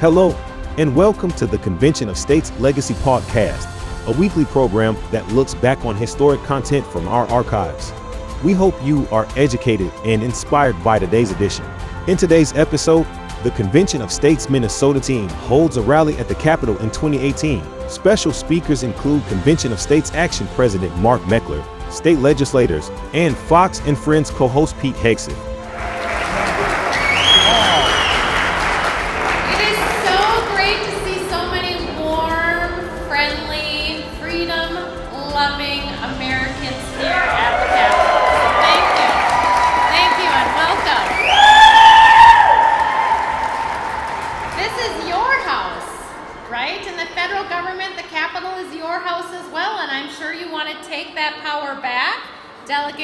Hello, and welcome to the Convention of States Legacy Podcast, a weekly program that looks back on historic content from our archives. We hope you are educated and inspired by today's edition. In today's episode, the Convention of States Minnesota team holds a rally at the Capitol in 2018. Special speakers include Convention of States Action President Mark Meckler, state legislators, and Fox and Friends co host Pete Hegseth.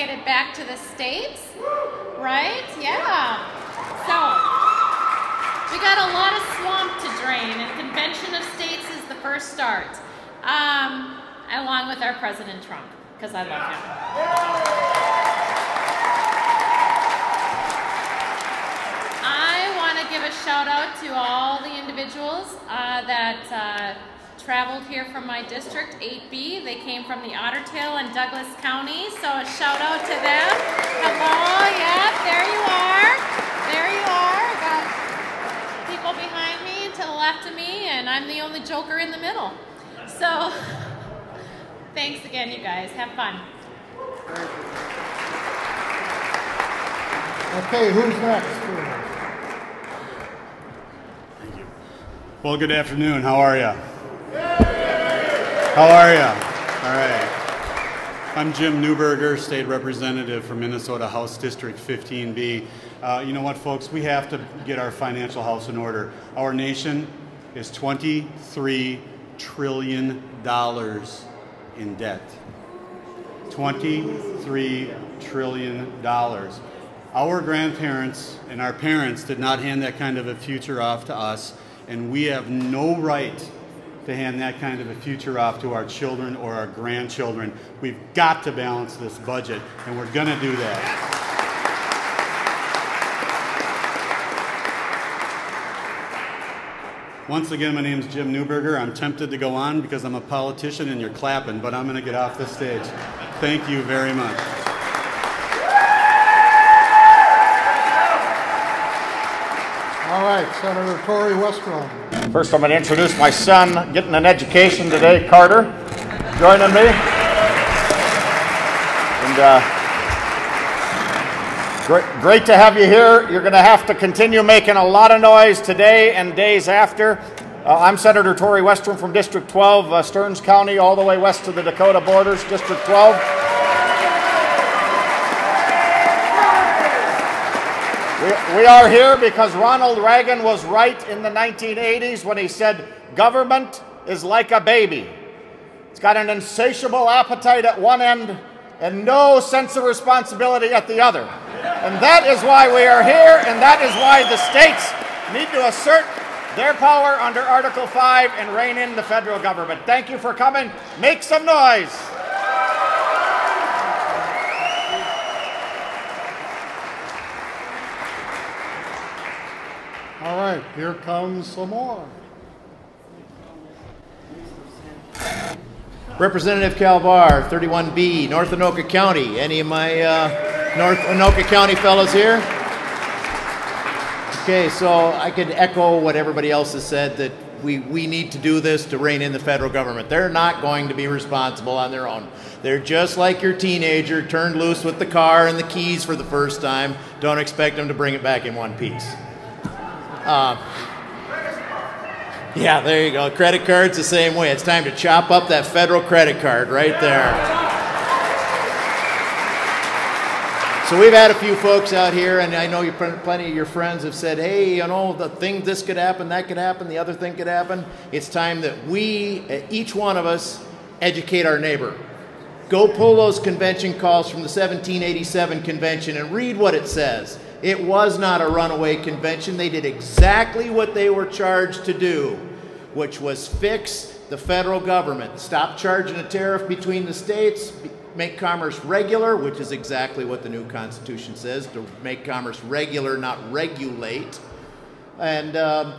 Delegate it back to the states, right? Yeah. So, we got a lot of swamp to drain, and Convention of States is the first start, um, along with our President Trump, because I love him. I want to give a shout out to all the individuals uh, that uh, traveled here from my district, 8B. They came from the Otter Tail and Douglas County, so a shout out to them. Hello, yeah, there you are. There you are. Got people behind me, to the left of me, and I'm the only joker in the middle. So, thanks again, you guys. Have fun. Okay, who's next? Well, good afternoon. How are you? How are you? All right. I'm Jim Newberger, State Representative for Minnesota House District 15B. Uh, you know what, folks? We have to get our financial house in order. Our nation is $23 trillion in debt. $23 trillion. Our grandparents and our parents did not hand that kind of a future off to us, and we have no right to hand that kind of a future off to our children or our grandchildren. We've got to balance this budget, and we're going to do that. Once again, my name is Jim Newberger. I'm tempted to go on because I'm a politician and you're clapping, but I'm going to get off the stage. Thank you very much. All right, Senator Torrey Westrom. First, I'm going to introduce my son getting an education today, Carter, joining me. And uh, great, great to have you here. You're going to have to continue making a lot of noise today and days after. Uh, I'm Senator Torrey Westrom from District 12, uh, Stearns County, all the way west to the Dakota borders, District 12. We, are here because Ronald Reagan was right in the 1980s when he said, Government is like a baby. It's got an insatiable appetite at one end and no sense of responsibility at the other. And that is why we are here, and that is why the states need to assert their power under Article 5 and rein in the federal government. Thank you for coming. Make some noise. All right, here comes some more. Representative Cal Bahr, 31B, North Anoka County. Any of my uh, North Anoka County fellows here? Okay, so I could echo what everybody else has said that we, we need to do this to rein in the federal government. They're not going to be responsible on their own. They're just like your teenager turned loose with the car and the keys for the first time. Don't expect them to bring it back in one piece. Uh, yeah, there you go. Credit card's the same way. It's time to chop up that federal credit card right there. So we've had a few folks out here, and I know you, plenty of your friends have said, "Hey, you know, the thing, this could happen, that could happen, the other thing could happen." It's time that we, each one of us, educate our neighbor. Go pull those convention calls from the 1787 convention and read what it says. It was not a runaway convention. They did exactly what they were charged to do, which was fix the federal government, stop charging a tariff between the states, make commerce regular, which is exactly what the new Constitution says to make commerce regular, not regulate, and um,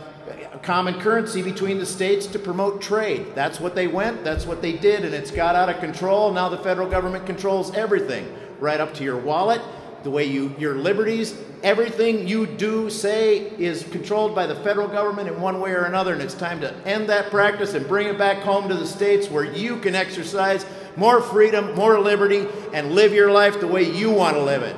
a common currency between the states to promote trade. That's what they went, that's what they did, and it's got out of control. Now the federal government controls everything, right up to your wallet, the way you, your liberties, everything you do, say, is controlled by the federal government in one way or another, and it's time to end that practice and bring it back home to the states where you can exercise more freedom, more liberty, and live your life the way you want to live it.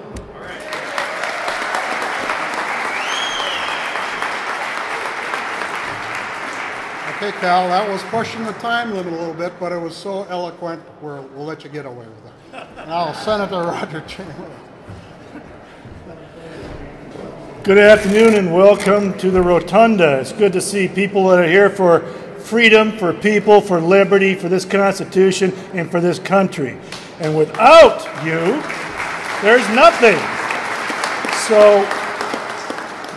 Okay, Cal, that was pushing the time limit a little bit, but it was so eloquent, we'll, we'll let you get away with it. Now, Senator Roger Chamberlain. Good afternoon and welcome to the Rotunda. It's good to see people that are here for freedom, for people, for liberty, for this Constitution, and for this country. And without you, there's nothing. So,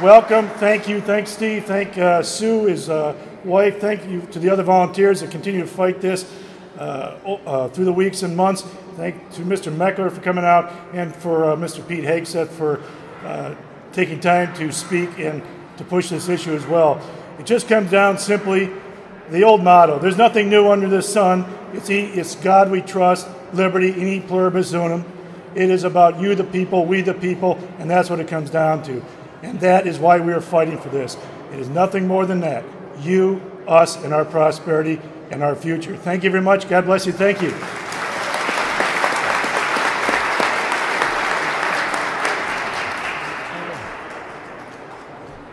welcome. Thank you. Thanks, Steve. Thank uh, Sue, his uh, wife. Thank you to the other volunteers that continue to fight this uh, uh through the weeks and months. Thank to Mr. Meckler for coming out and for uh, Mr. Pete Hegseth for uh, taking time to speak and to push this issue as well. It just comes down simply the old motto there's nothing new under the sun. It's, it's God we trust, liberty, in e pluribus unum. It is about you, the people, we, the people, and that's what it comes down to. And that is why we are fighting for this. It is nothing more than that. You, us, and our prosperity and our future. Thank you very much. God bless you. Thank you.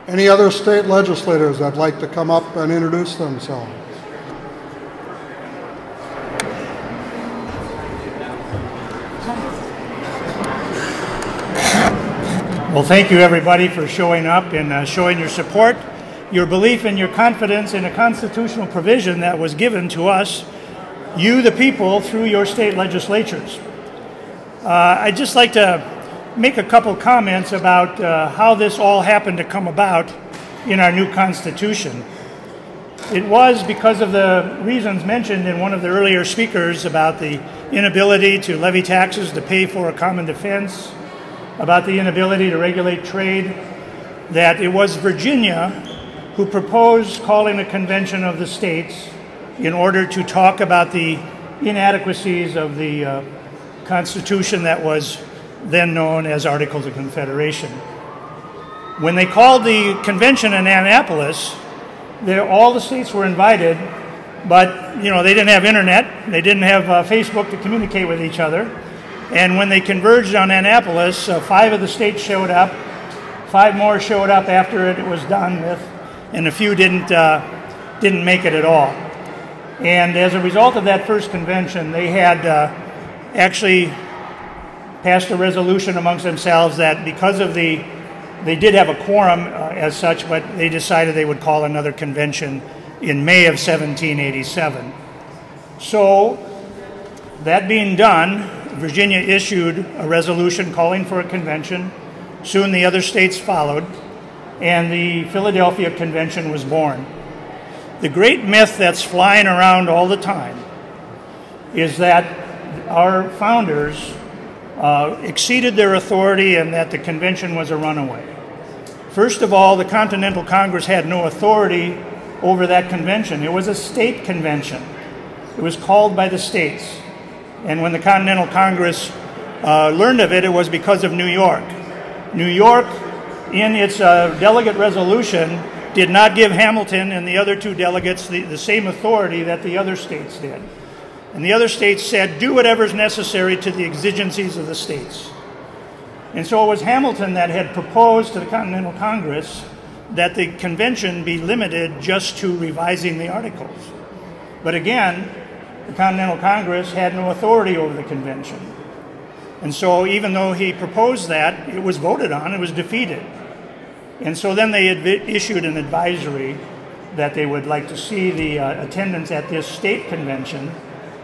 Any other state legislators that'd like to come up and introduce themselves? Well, thank you everybody for showing up and uh, showing your support, your belief, and your confidence in a constitutional provision that was given to us, you the people, through your state legislatures. Uh, I'd just like to make a couple comments about uh, how this all happened to come about in our new Constitution. It was because of the reasons mentioned in one of the earlier speakers about the inability to levy taxes to pay for a common defense, about the inability to regulate trade, that it was Virginia who proposed calling a convention of the states in order to talk about the inadequacies of the uh, Constitution that was then known as Articles of Confederation. When they called the convention in Annapolis, all the states were invited, but you know they didn't have internet, they didn't have uh, Facebook to communicate with each other. And when they converged on Annapolis, uh, five of the states showed up, five more showed up after it was done with, and a few didn't uh, didn't make it at all. And as a result of that first convention, they had uh, actually passed a resolution amongst themselves that because of the, they did have a quorum uh, as such, but they decided they would call another convention in May of 1787. So, that being done, Virginia issued a resolution calling for a convention. Soon the other states followed, and the Philadelphia Convention was born. The great myth that's flying around all the time is that our founders uh, exceeded their authority and that the convention was a runaway. First of all, the Continental Congress had no authority over that convention. It was a state convention. It was called by the states. And when the Continental Congress uh, learned of it, it was because of New York. New York, in its uh, delegate resolution, did not give Hamilton and the other two delegates the, the same authority that the other states did. And the other states said, do whatever is necessary to the exigencies of the states. And so it was Hamilton that had proposed to the Continental Congress that the convention be limited just to revising the articles. But again, the Continental Congress had no authority over the convention. And so, even though he proposed that, it was voted on, it was defeated. And so then they issued an advisory that they would like to see the uh, attendance at this state convention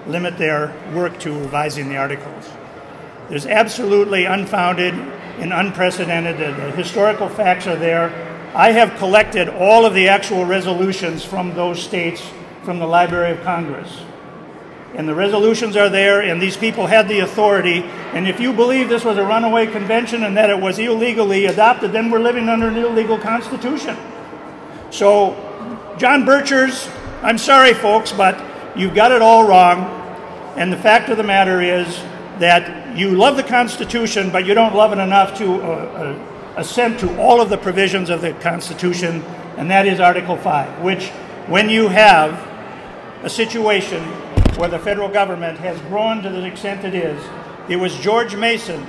limit their work to revising the articles. There's absolutely unfounded and unprecedented, the historical facts are there. I have collected all of the actual resolutions from those states from the Library of Congress. And the resolutions are there, and these people had the authority. And if you believe this was a runaway convention and that it was illegally adopted, then we're living under an illegal constitution. So John Birchers, I'm sorry, folks, but you've got it all wrong. And the fact of the matter is that you love the Constitution, but you don't love it enough to uh, uh, assent to all of the provisions of the Constitution, and that is Article 5, which, when you have a situation where the federal government has grown to the extent it is, it was George Mason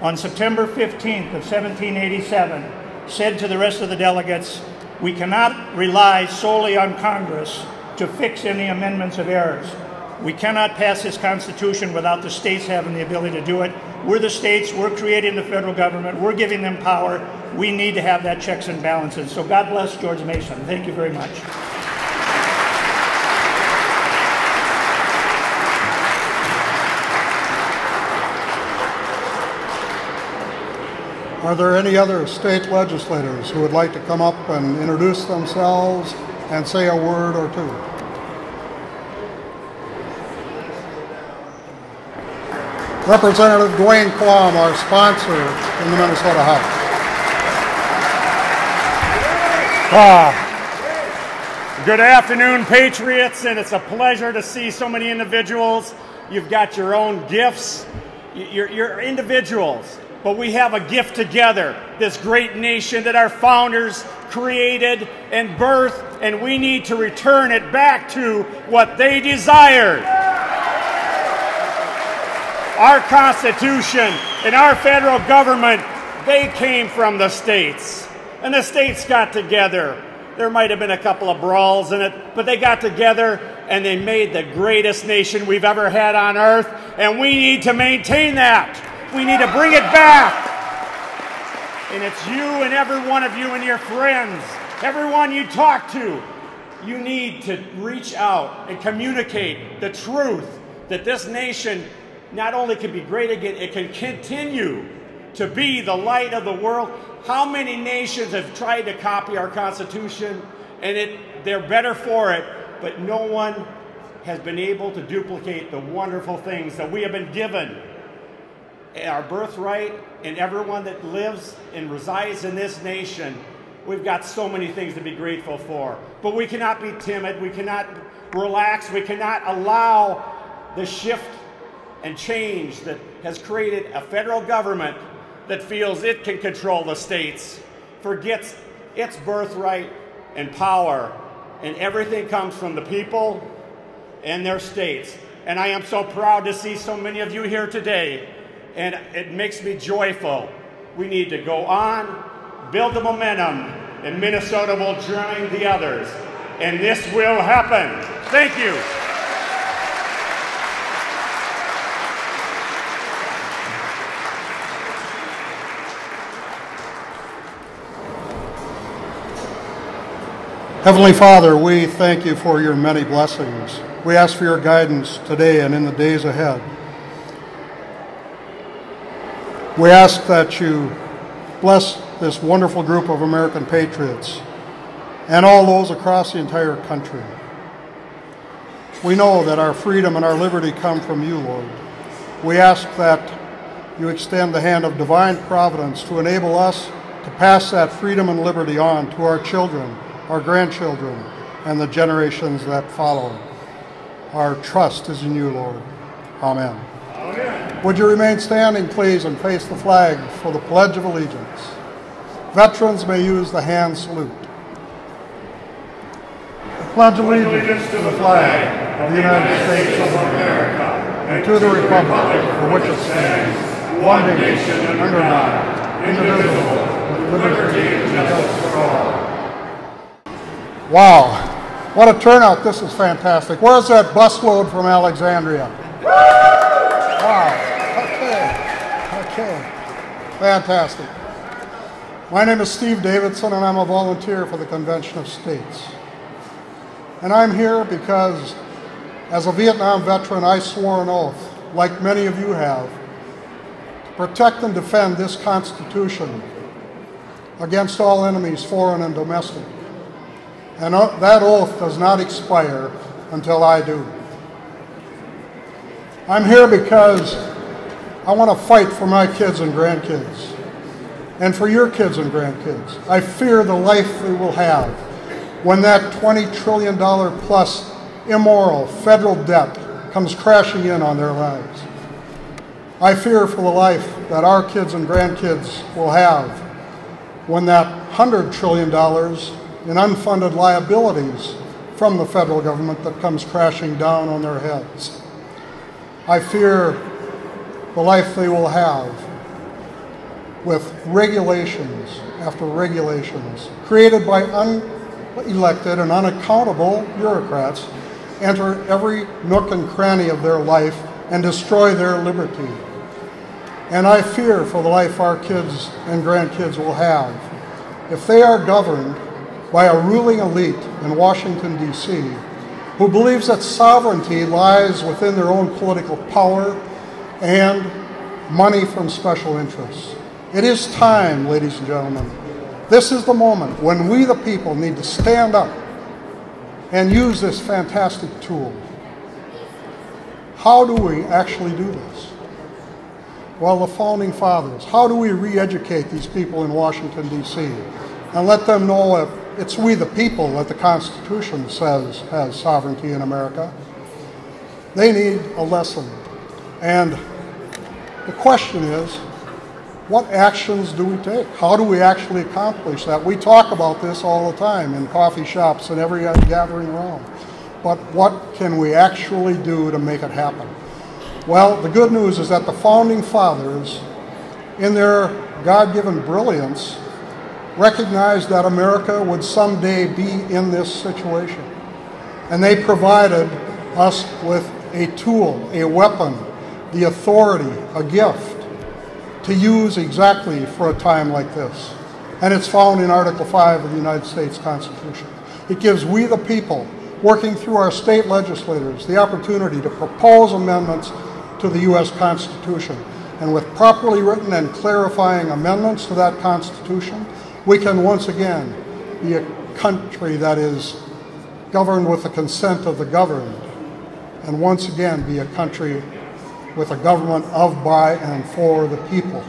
on September 15th of 1787 said to the rest of the delegates, we cannot rely solely on Congress to fix any amendments of errors. We cannot pass this Constitution without the states having the ability to do it. We're the states, we're creating the federal government, we're giving them power. We need to have that checks and balances. So God bless George Mason. Thank you very much. Are there any other state legislators who would like to come up and introduce themselves and say a word or two? Representative Duane Quam, our sponsor in the Minnesota House. Ah, good afternoon, Patriots, and it's a pleasure to see so many individuals. You've got your own gifts, you're, you're individuals, but we have a gift together this great nation that our founders created and birthed, and we need to return it back to what they desired our Constitution and our federal government, they came from the states. And the states got together. There might have been a couple of brawls in it, but they got together and they made the greatest nation we've ever had on earth. And we need to maintain that. We need to bring it back. And it's you and every one of you and your friends, everyone you talk to. You need to reach out and communicate the truth that this nation not only can be great again, it can continue to be the light of the world. How many nations have tried to copy our Constitution and it, they're better for it, but no one has been able to duplicate the wonderful things that we have been given. Our birthright and everyone that lives and resides in this nation, we've got so many things to be grateful for. But we cannot be timid, we cannot relax, we cannot allow the shift and change that has created a federal government that feels it can control the states, forgets its birthright and power, and everything comes from the people and their states. And I am so proud to see so many of you here today, and it makes me joyful. We need to go on, build the momentum, and Minnesota will join the others. And this will happen. Thank you. Heavenly Father, we thank you for your many blessings. We ask for your guidance today and in the days ahead. We ask that you bless this wonderful group of American patriots and all those across the entire country. We know that our freedom and our liberty come from you, Lord. We ask that you extend the hand of divine providence to enable us to pass that freedom and liberty on to our children our grandchildren, and the generations that follow. Our trust is in you, Lord. Amen. Would you remain standing, please, and face the flag for the Pledge of Allegiance? Veterans may use the hand salute. I pledge allegiance to the flag of the United States of America and to the republic for which it stands, one nation under God, indivisible, with liberty and justice for all. Wow, what a turnout. This is fantastic. Where's that busload from Alexandria? Wow, fantastic. My name is Steve Davidson, and I'm a volunteer for the Convention of States. And I'm here because, as a Vietnam veteran, I swore an oath, like many of you have, to protect and defend this Constitution against all enemies, foreign and domestic. And uh, that oath does not expire until I do. I'm here because I want to fight for my kids and grandkids and for your kids and grandkids. I fear the life they will have when that $20 trillion plus immoral federal debt comes crashing in on their lives. I fear for the life that our kids and grandkids will have when that $100 trillion in unfunded liabilities from the federal government that comes crashing down on their heads. I fear the life they will have with regulations after regulations created by unelected and unaccountable bureaucrats enter every nook and cranny of their life and destroy their liberty. And I fear for the life our kids and grandkids will have if they are governed by a ruling elite in Washington, D.C., who believes that sovereignty lies within their own political power and money from special interests. It is time, ladies and gentlemen. This is the moment when we, the people, need to stand up and use this fantastic tool. How do we actually do this? Well, the founding fathers. How do we re educate these people in Washington, D.C., and let them know that it's we, the people, that the Constitution says has sovereignty in America? They need a lesson. And the question is what actions do we take? How do we actually accomplish that? We talk about this all the time in coffee shops and every gathering around. But what can we actually do to make it happen? Well, the good news is that the founding fathers, in their God given brilliance, recognized that America would someday be in this situation. And they provided us with a tool, a weapon, the authority, a gift to use exactly for a time like this. And it's found in Article 5 of the United States Constitution. It gives we the people, working through our state legislators, the opportunity to propose amendments to the U.S. Constitution. And with properly written and clarifying amendments to that Constitution, we can once again be a country that is governed with the consent of the governed, and once again be a country with a government of, by, and for the people.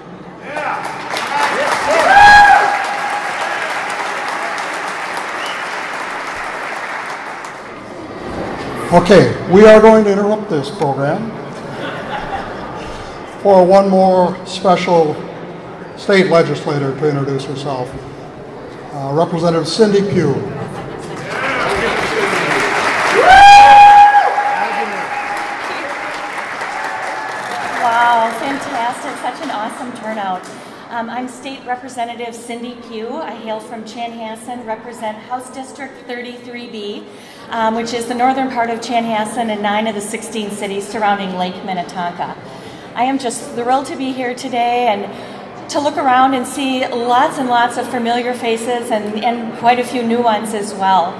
Okay, we are going to interrupt this program for one more special state legislator to introduce herself. Uh, Representative Cindy Pugh. awesome turnout. Um, I'm State Representative Cindy Pugh. I hail from Chanhassen, represent House District 33B, um, which is the northern part of Chanhassen and nine of the 16 cities surrounding Lake Minnetonka. I am just thrilled to be here today and to look around and see lots and lots of familiar faces and, and quite a few new ones as well.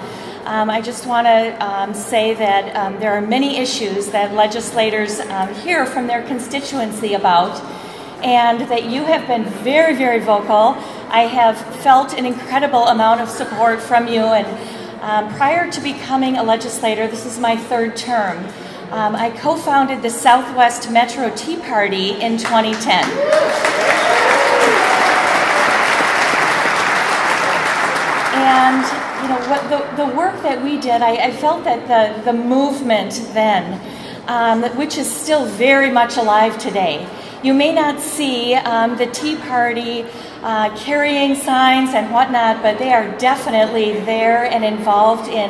Um, I just want to um, say that um, there are many issues that legislators um, hear from their constituency about and that you have been very, very vocal. I have felt an incredible amount of support from you. And um, prior to becoming a legislator, this is my third term. Um, I co founded the Southwest Metro Tea Party in 2010. And you know what the, the work that we did, I, I felt that the, the movement then, um, which is still very much alive today, you may not see um, the Tea Party uh, carrying signs and whatnot, but they are definitely there and involved in,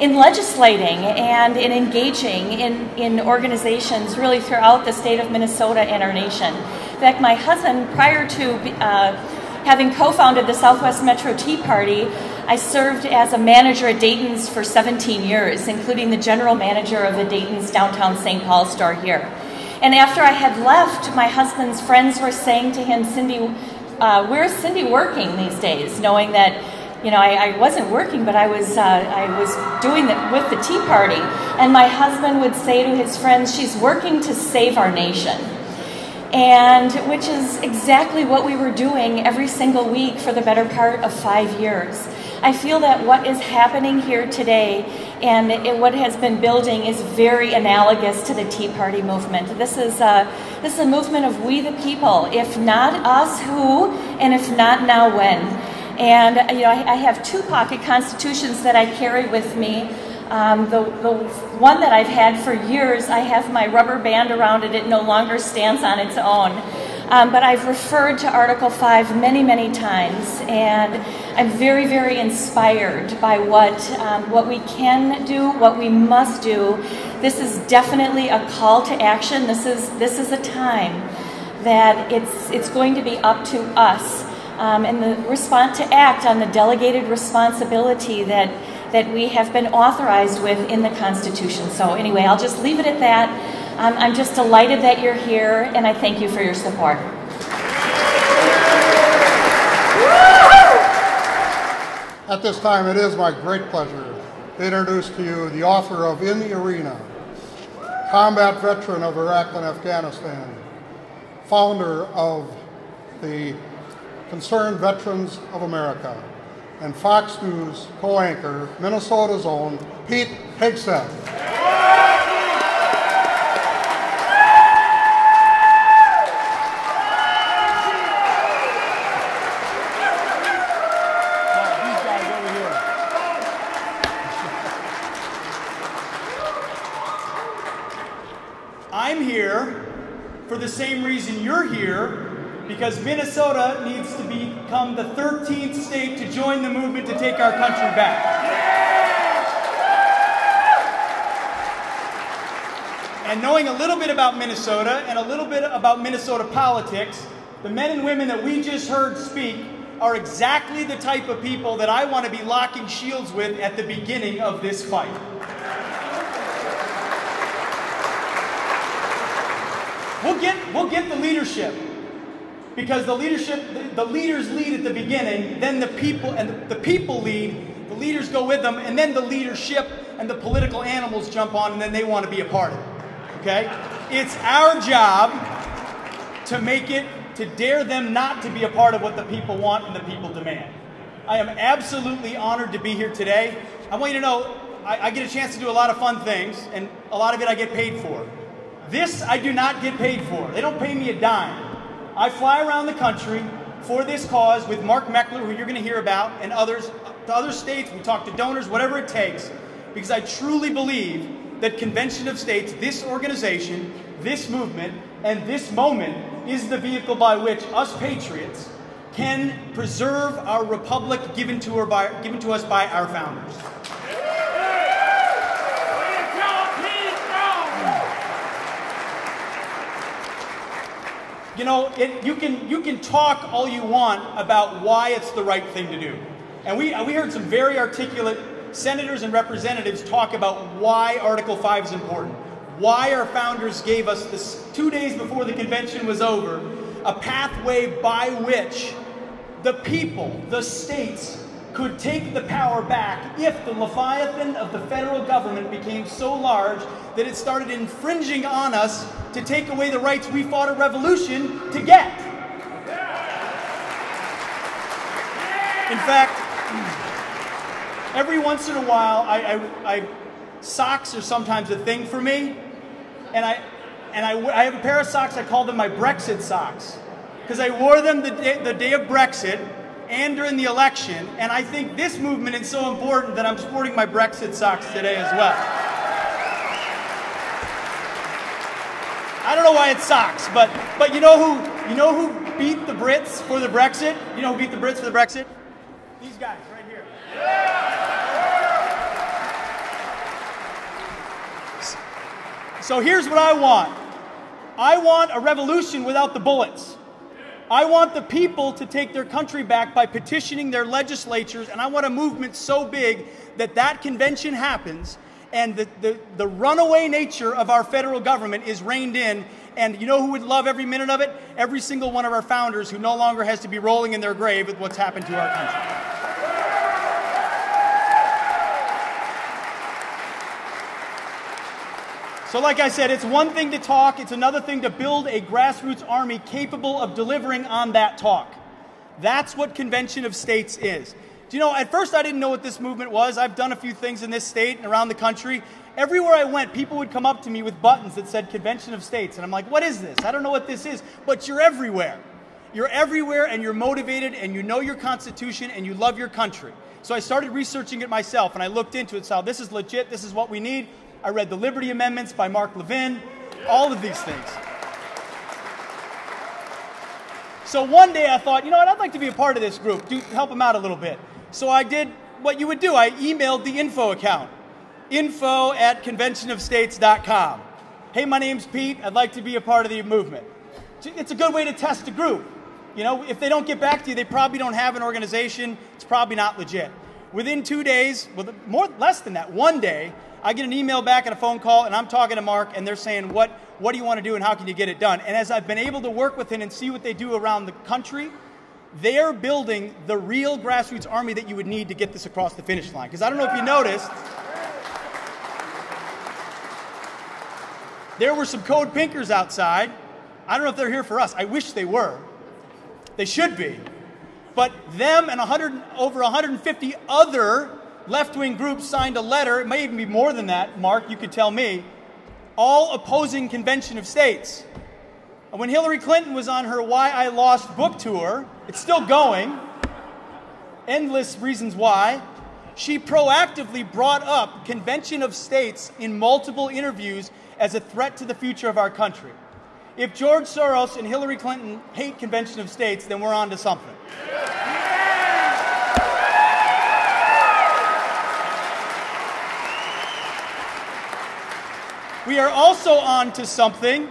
in legislating and in engaging in, in organizations really throughout the state of Minnesota and our nation. In fact, my husband, prior to uh, having co founded the Southwest Metro Tea Party, I served as a manager at Dayton's for 17 years, including the general manager of the Dayton's downtown St. Paul store here. And after I had left, my husband's friends were saying to him, Cindy, uh, where's Cindy working these days? Knowing that, you know, I, I wasn't working, but I was, uh, I was doing it with the Tea Party. And my husband would say to his friends, she's working to save our nation. And which is exactly what we were doing every single week for the better part of five years. I feel that what is happening here today and it, what has been building is very analogous to the Tea Party movement. This is a, this is a movement of we the people. If not us, who? And if not now, when? And you know, I, I have two pocket constitutions that I carry with me. Um, the, the one that I've had for years, I have my rubber band around it. It no longer stands on its own. Um, but I've referred to Article 5 many, many times, and I'm very, very inspired by what, um, what we can do, what we must do. This is definitely a call to action. This is, this is a time that it's, it's going to be up to us um, and the response to act on the delegated responsibility that, that we have been authorized with in the Constitution. So, anyway, I'll just leave it at that. Um, I'm just delighted that you're here, and I thank you for your support. At this time, it is my great pleasure to introduce to you the author of In the Arena, combat veteran of Iraq and Afghanistan, founder of the Concerned Veterans of America, and Fox News co anchor, Minnesota's own Pete Hegseth. I'm here for the same reason you're here, because Minnesota needs to become the 13th state to join the movement to take our country back. And knowing a little bit about Minnesota and a little bit about Minnesota politics, the men and women that we just heard speak are exactly the type of people that I want to be locking shields with at the beginning of this fight. We'll get, we'll get the leadership because the leadership, the, leaders lead at the beginning, then the people, and the, the people lead, the leaders go with them, and then the leadership and the political animals jump on, and then they want to be a part of it. Okay? It's our job to make it, to dare them not to be a part of what the people want and the people demand. I am absolutely honored to be here today. I want you to know I, I get a chance to do a lot of fun things, and a lot of it I get paid for. This I do not get paid for. They don't pay me a dime. I fly around the country for this cause with Mark Meckler, who you're going to hear about, and others, to other states. We talk to donors, whatever it takes, because I truly believe that Convention of States, this organization, this movement, and this moment is the vehicle by which us patriots can preserve our republic given to, by, given to us by our founders. You know, it, you, can, you can talk all you want about why it's the right thing to do. And we, we heard some very articulate senators and representatives talk about why Article 5 is important. Why our founders gave us this two days before the convention was over a pathway by which the people, the states, could take the power back if the Leviathan of the federal government became so large that it started infringing on us to take away the rights we fought a revolution to get. In fact, every once in a while, I, I, I, socks are sometimes a thing for me, and I and I, I have a pair of socks. I call them my Brexit socks because I wore them the day, the day of Brexit and during the election, and I think this movement is so important that I'm sporting my Brexit socks today as well. I don't know why it's socks, but but you know who you know who beat the Brits for the Brexit? You know who beat the Brits for the Brexit? These guys right here. So here's what I want. I want a revolution without the bullets. I want the people to take their country back by petitioning their legislatures, and I want a movement so big that that convention happens and the, the, the runaway nature of our federal government is reined in. And you know who would love every minute of it? Every single one of our founders who no longer has to be rolling in their grave with what's happened to our country. So, like I said, it's one thing to talk, it's another thing to build a grassroots army capable of delivering on that talk. That's what Convention of States is. Do you know, at first I didn't know what this movement was. I've done a few things in this state and around the country. Everywhere I went, people would come up to me with buttons that said Convention of States. And I'm like, what is this? I don't know what this is, but you're everywhere. You're everywhere and you're motivated and you know your Constitution and you love your country. So I started researching it myself and I looked into it, saw this is legit, this is what we need. I read the Liberty Amendments by Mark Levin, all of these things. So one day I thought, you know what, I'd like to be a part of this group, do, help them out a little bit. So I did what you would do. I emailed the info account, info at conventionofstates.com. Hey, my name's Pete. I'd like to be a part of the movement. It's a good way to test a group. You know, if they don't get back to you, they probably don't have an organization. It's probably not legit. Within two days, well, more less than that, one day, I get an email back and a phone call, and I'm talking to Mark, and they're saying, "What, what do you want to do, and how can you get it done?" And as I've been able to work with him and see what they do around the country, they are building the real grassroots army that you would need to get this across the finish line. Because I don't know if you noticed, there were some code pinkers outside. I don't know if they're here for us. I wish they were. They should be. But them and 100, over 150 other left wing groups signed a letter, it may even be more than that, Mark, you could tell me, all opposing Convention of States. And when Hillary Clinton was on her Why I Lost book tour, it's still going, endless reasons why, she proactively brought up Convention of States in multiple interviews as a threat to the future of our country. If George Soros and Hillary Clinton hate Convention of States, then we're on to something. We are also on to something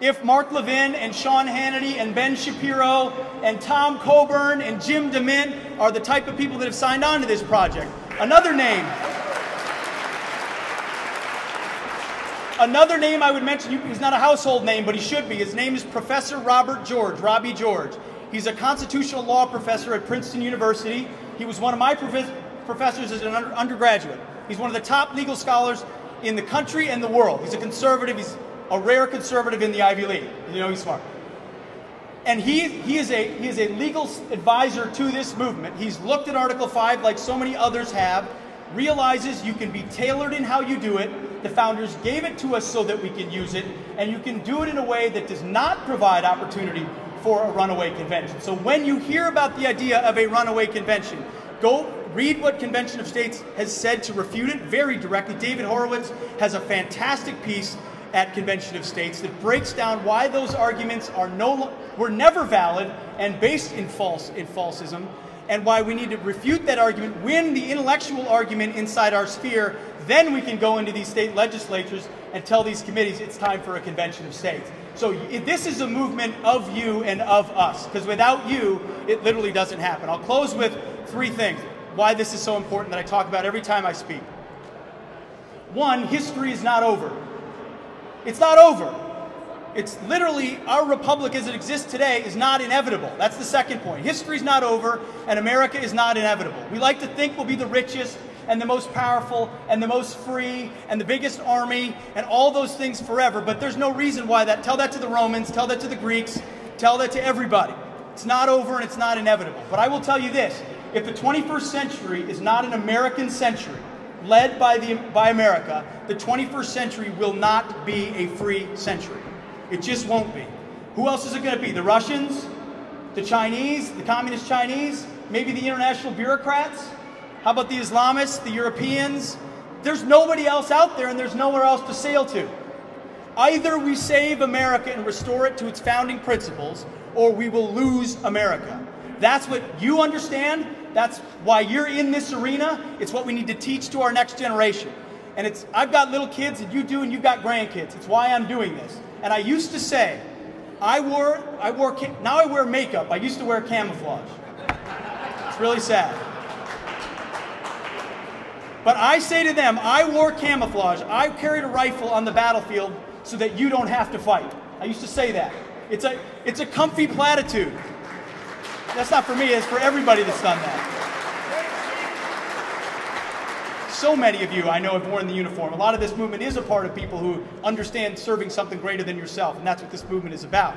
if Mark Levin and Sean Hannity and Ben Shapiro and Tom Coburn and Jim DeMint are the type of people that have signed on to this project. Another name Another name I would mention, he's not a household name, but he should be. His name is Professor Robert George, Robbie George. He's a constitutional law professor at Princeton University. He was one of my professors as an undergraduate. He's one of the top legal scholars in the country and the world. He's a conservative. He's a rare conservative in the Ivy League. You know, he's smart. And he, he, is a, he is a legal advisor to this movement. He's looked at Article 5 like so many others have, realizes you can be tailored in how you do it, the founders gave it to us so that we can use it, and you can do it in a way that does not provide opportunity for a runaway convention. So when you hear about the idea of a runaway convention, go read what Convention of States has said to refute it very directly. David Horowitz has a fantastic piece at Convention of States that breaks down why those arguments are no were never valid and based in false in falsism and why we need to refute that argument, win the intellectual argument inside our sphere, then we can go into these state legislatures and tell these committees it's time for a convention of states. So this is a movement of you and of us, because without you, it literally doesn't happen. I'll close with three things why this is so important that I talk about every time I speak. One, history is not over. It's not over. It's literally our republic as it exists today is not inevitable. That's the second point. History's not over, and America is not inevitable. We like to think we'll be the richest and the most powerful and the most free and the biggest army and all those things forever, but there's no reason why that. Tell that to the Romans, tell that to the Greeks, tell that to everybody. It's not over and it's not inevitable. But I will tell you this if the 21st century is not an American century, led by, the, by America, the 21st century will not be a free century. It just won't be. Who else is it going to be? The Russians? The Chinese? The Communist Chinese? Maybe the international bureaucrats? How about the Islamists? The Europeans? There's nobody else out there and there's nowhere else to sail to. Either we save America and restore it to its founding principles, or we will lose America. That's what you understand. That's why you're in this arena. It's what we need to teach to our next generation. And it's I've got little kids and you do and you've got grandkids. It's why I'm doing this. And I used to say, I wore, I wore, now I wear makeup. I used to wear camouflage. It's really sad. But I say to them, I wore camouflage. I carried a rifle on the battlefield so that you don't have to fight. I used to say that. It's a, it's a comfy platitude. That's not for me, it's for everybody that's done that so many of you I know have worn the uniform. A lot of this movement is a part of people who understand serving something greater than yourself, and that's what this movement is about.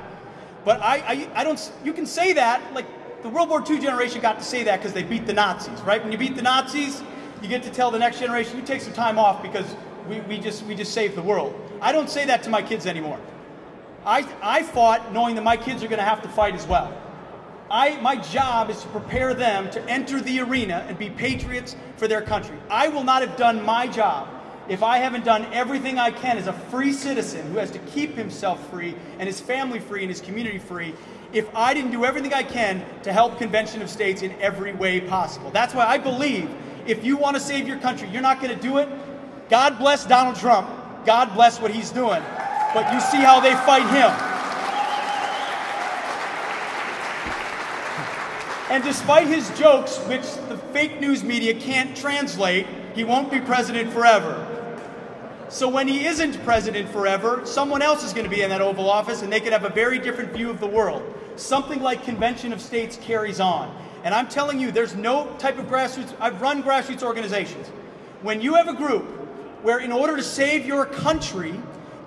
But I, I, I don't, you can say that, like the World War II generation got to say that because they beat the Nazis, right? When you beat the Nazis, you get to tell the next generation, you take some time off because we, we, just, we just saved the world. I don't say that to my kids anymore. I, I fought knowing that my kids are going to have to fight as well. I, my job is to prepare them to enter the arena and be patriots for their country. I will not have done my job if I haven't done everything I can as a free citizen who has to keep himself free and his family free and his community free, if I didn't do everything I can to help Convention of States in every way possible. That's why I believe if you want to save your country, you're not going to do it. God bless Donald Trump. God bless what he's doing. But you see how they fight him. And despite his jokes, which the fake news media can't translate, he won't be president forever. So when he isn't president forever, someone else is going to be in that Oval Office and they could have a very different view of the world. Something like Convention of States carries on. And I'm telling you, there's no type of grassroots, I've run grassroots organizations. When you have a group where, in order to save your country,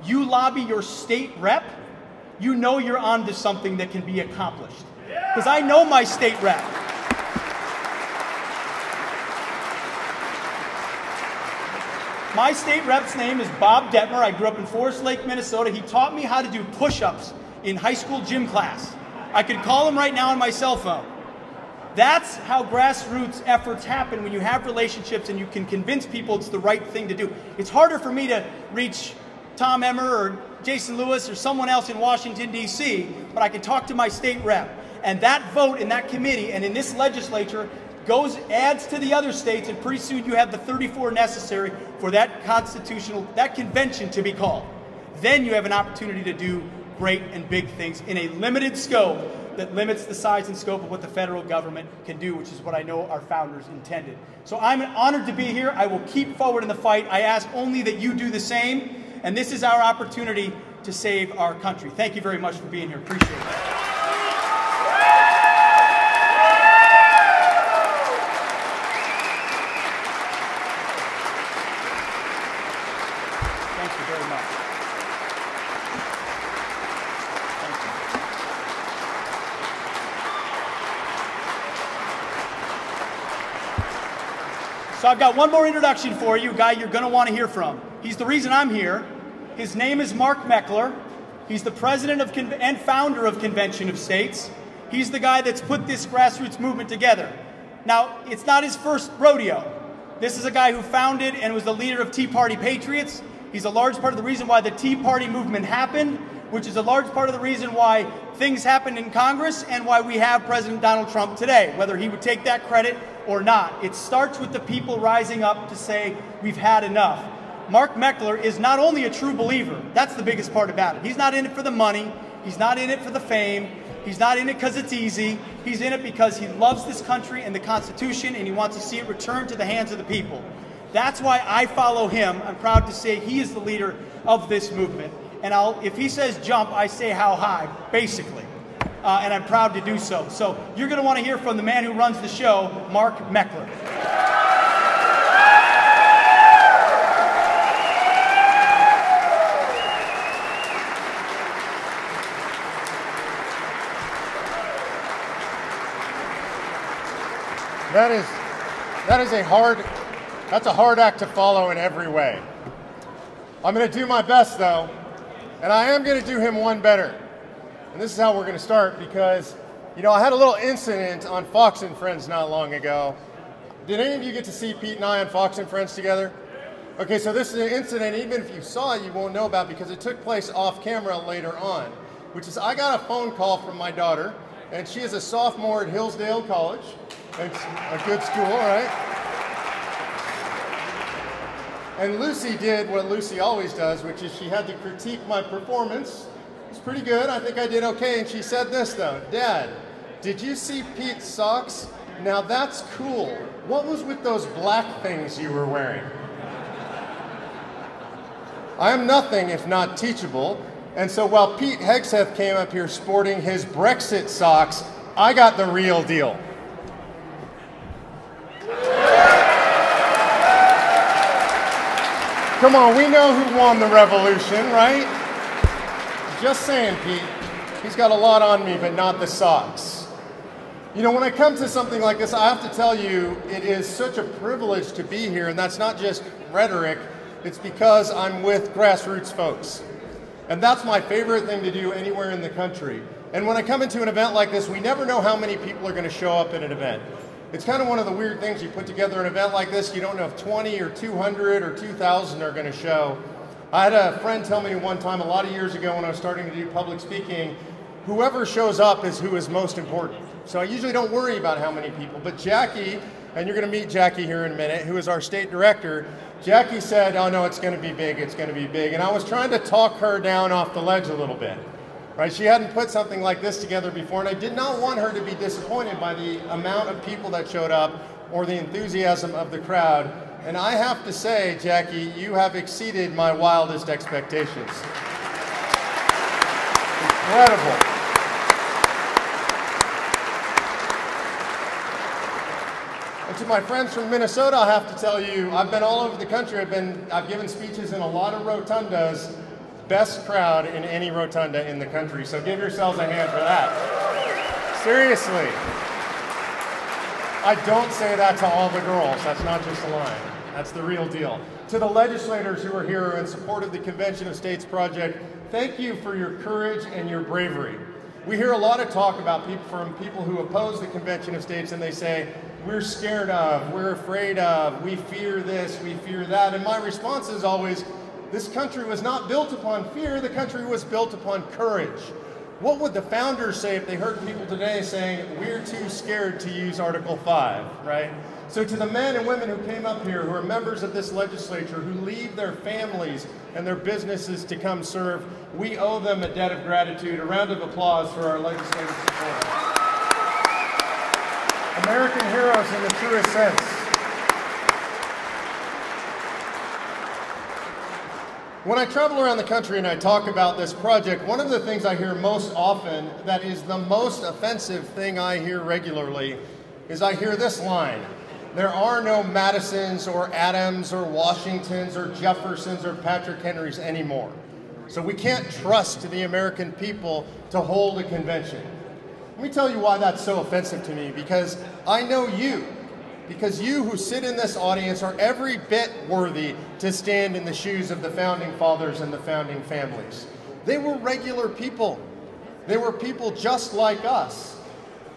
you lobby your state rep, you know you're onto something that can be accomplished. Because I know my state rep. My state rep's name is Bob Dettmer. I grew up in Forest Lake, Minnesota. He taught me how to do push ups in high school gym class. I could call him right now on my cell phone. That's how grassroots efforts happen when you have relationships and you can convince people it's the right thing to do. It's harder for me to reach Tom Emmer or Jason Lewis or someone else in Washington, D.C., but I can talk to my state rep. And that vote in that committee and in this legislature goes adds to the other states, and pretty soon you have the 34 necessary for that constitutional that convention to be called. Then you have an opportunity to do great and big things in a limited scope that limits the size and scope of what the federal government can do, which is what I know our founders intended. So I'm honored to be here. I will keep forward in the fight. I ask only that you do the same, and this is our opportunity to save our country. Thank you very much for being here. Appreciate it. So I've got one more introduction for you, guy you're going to want to hear from. He's the reason I'm here. His name is Mark Meckler. He's the president of Con- and founder of Convention of States. He's the guy that's put this grassroots movement together. Now, it's not his first rodeo. This is a guy who founded and was the leader of Tea Party Patriots. He's a large part of the reason why the Tea Party movement happened, which is a large part of the reason why things happened in Congress and why we have President Donald Trump today, whether he would take that credit or not. It starts with the people rising up to say, we've had enough. Mark Meckler is not only a true believer, that's the biggest part about it. He's not in it for the money, he's not in it for the fame, he's not in it because it's easy. He's in it because he loves this country and the Constitution and he wants to see it returned to the hands of the people. That's why I follow him. I'm proud to say he is the leader of this movement. And I'll, if he says jump, I say how high, basically uh, and I'm proud to do so. So you're going to want to hear from the man who runs the show, Mark Meckler. That is, that is a hard, that's a hard act to follow in every way. I'm going to do my best though, and I am going to do him one better. And this is how we're going to start because, you know, I had a little incident on Fox and Friends not long ago. Did any of you get to see Pete and I on Fox and Friends together? Okay, so this is an incident, even if you saw it, you won't know about because it took place off camera later on. Which is, I got a phone call from my daughter, and she is a sophomore at Hillsdale College. It's a good school, right? And Lucy did what Lucy always does, which is she had to critique my performance it's pretty good. I think I did okay. And she said this though, Dad, did you see Pete's socks? Now that's cool. What was with those black things you were wearing? I am nothing if not teachable. And so while Pete Hegseth came up here sporting his Brexit socks, I got the real deal. Come on, we know who won the revolution, right? Just saying, Pete. He's got a lot on me, but not the socks. You know, when I come to something like this, I have to tell you, it is such a privilege to be here, and that's not just rhetoric, it's because I'm with grassroots folks. And that's my favorite thing to do anywhere in the country. And when I come into an event like this, we never know how many people are going to show up at an event. It's kind of one of the weird things. You put together an event like this, you don't know if 20 or 200 or 2,000 are going to show. I had a friend tell me one time a lot of years ago when I was starting to do public speaking, whoever shows up is who is most important. So I usually don't worry about how many people. But Jackie, and you're going to meet Jackie here in a minute, who is our state director, Jackie said, Oh no, it's going to be big, it's going to be big. And I was trying to talk her down off the ledge a little bit. Right? She hadn't put something like this together before, and I did not want her to be disappointed by the amount of people that showed up or the enthusiasm of the crowd. And I have to say, Jackie, you have exceeded my wildest expectations. Incredible. And to my friends from Minnesota, I have to tell you, I've been all over the country. I've been, I've given speeches in a lot of rotundas. Best crowd in any rotunda in the country. So give yourselves a hand for that. Seriously. I don't say that to all the girls. That's not just a line. That's the real deal. To the legislators who are here in support of the Convention of States project, thank you for your courage and your bravery. We hear a lot of talk about people from people who oppose the Convention of States and they say, we're scared of, we're afraid of, we fear this, we fear that. And my response is always, this country was not built upon fear, the country was built upon courage. What would the founders say if they heard people today saying, we're too scared to use Article 5, right? So to the men and women who came up here, who are members of this legislature, who leave their families and their businesses to come serve, we owe them a debt of gratitude. A round of applause for our legislative support. American heroes in the truest sense. When I travel around the country and I talk about this project, one of the things I hear most often that is the most offensive thing I hear regularly is I hear this line. There are no Madisons or Adams or Washingtons or Jeffersons or Patrick Henrys anymore. So we can't trust the American people to hold a convention. Let me tell you why that's so offensive to me because I know you. Because you who sit in this audience are every bit worthy to stand in the shoes of the founding fathers and the founding families. They were regular people. They were people just like us.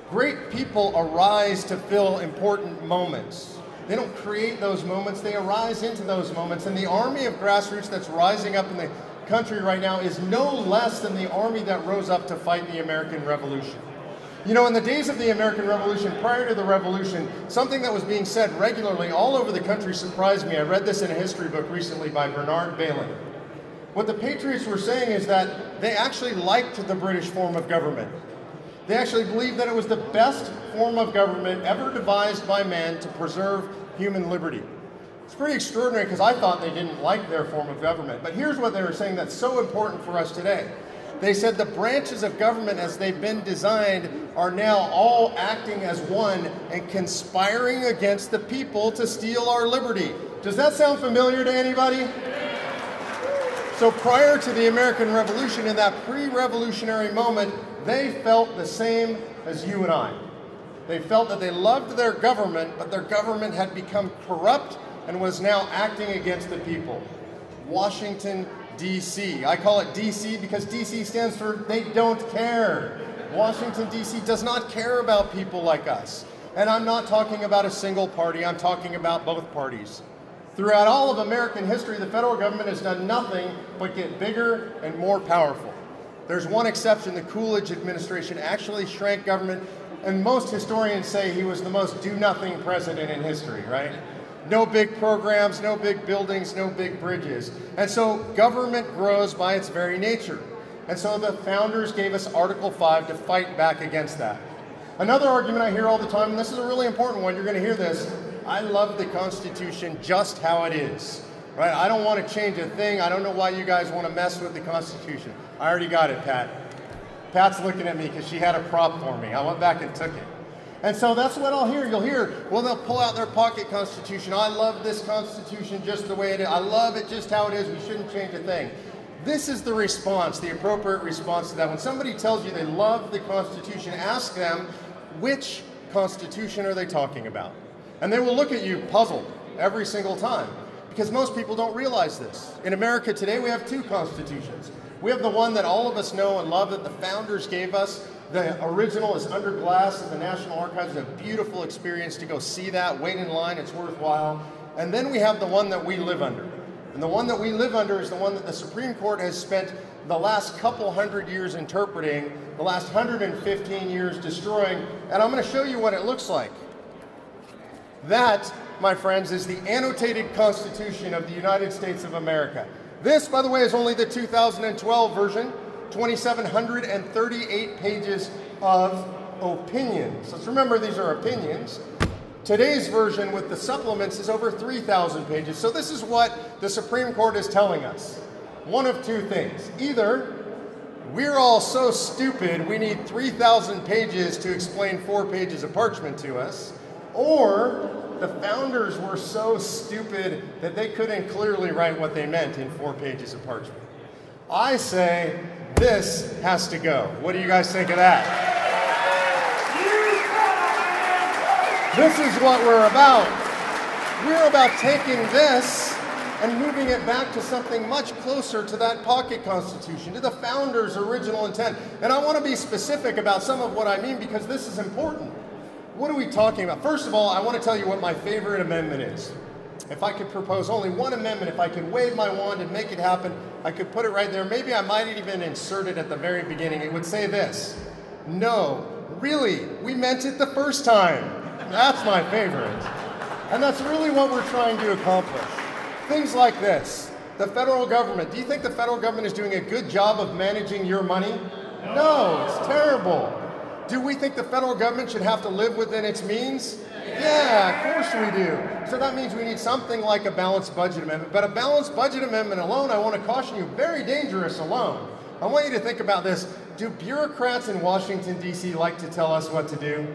Great people arise to fill important moments. They don't create those moments, they arise into those moments. And the army of grassroots that's rising up in the country right now is no less than the army that rose up to fight the American Revolution. You know, in the days of the American Revolution, prior to the Revolution, something that was being said regularly all over the country surprised me. I read this in a history book recently by Bernard Bailyn. What the Patriots were saying is that they actually liked the British form of government. They actually believed that it was the best form of government ever devised by man to preserve human liberty. It's pretty extraordinary because I thought they didn't like their form of government. But here's what they were saying that's so important for us today. They said the branches of government as they've been designed are now all acting as one and conspiring against the people to steal our liberty. Does that sound familiar to anybody? So prior to the American Revolution, in that pre-revolutionary moment, they felt the same as you and I. They felt that they loved their government, but their government had become corrupt and was now acting against the people. Washington, DC. I call it DC because DC stands for they don't care. Washington, D.C. does not care about people like us. And I'm not talking about a single party, I'm talking about both parties. Throughout all of American history, the federal government has done nothing but get bigger and more powerful. There's one exception the Coolidge administration actually shrank government, and most historians say he was the most do nothing president in history, right? No big programs, no big buildings, no big bridges. And so government grows by its very nature. And so the founders gave us Article 5 to fight back against that. Another argument I hear all the time, and this is a really important one, you're going to hear this. I love the Constitution just how it is. Right? I don't want to change a thing. I don't know why you guys want to mess with the Constitution. I already got it, Pat. Pat's looking at me because she had a prop for me. I went back and took it. And so that's what I'll hear. You'll hear, well, they'll pull out their pocket constitution. I love this constitution just the way it is. I love it just how it is. We shouldn't change a thing. This is the response, the appropriate response to that. When somebody tells you they love the Constitution, ask them which Constitution are they talking about? And they will look at you puzzled every single time. because most people don't realize this. In America today, we have two constitutions. We have the one that all of us know and love that the founders gave us. The original is under glass at the National Archives. It's a beautiful experience to go see that, wait in line, it's worthwhile. And then we have the one that we live under. And the one that we live under is the one that the Supreme Court has spent the last couple hundred years interpreting, the last 115 years destroying. And I'm going to show you what it looks like. That, my friends, is the annotated Constitution of the United States of America. This, by the way, is only the 2012 version, 2,738 pages of opinions. Let's remember these are opinions. Today's version with the supplements is over 3,000 pages. So this is what the Supreme Court is telling us. One of two things. Either we're all so stupid we need 3,000 pages to explain four pages of parchment to us, or the founders were so stupid that they couldn't clearly write what they meant in four pages of parchment. I say this has to go. What do you guys think of that? This is what we're about. We're about taking this and moving it back to something much closer to that pocket constitution, to the founders' original intent. And I want to be specific about some of what I mean because this is important. What are we talking about? First of all, I want to tell you what my favorite amendment is. If I could propose only one amendment, if I could wave my wand and make it happen, I could put it right there. Maybe I might even insert it at the very beginning. It would say this No, really, we meant it the first time. That's my favorite. And that's really what we're trying to accomplish. Things like this. The federal government. Do you think the federal government is doing a good job of managing your money? No, it's terrible. Do we think the federal government should have to live within its means? Yeah, of course we do. So that means we need something like a balanced budget amendment. But a balanced budget amendment alone, I want to caution you, very dangerous alone. I want you to think about this. Do bureaucrats in Washington, D.C. like to tell us what to do?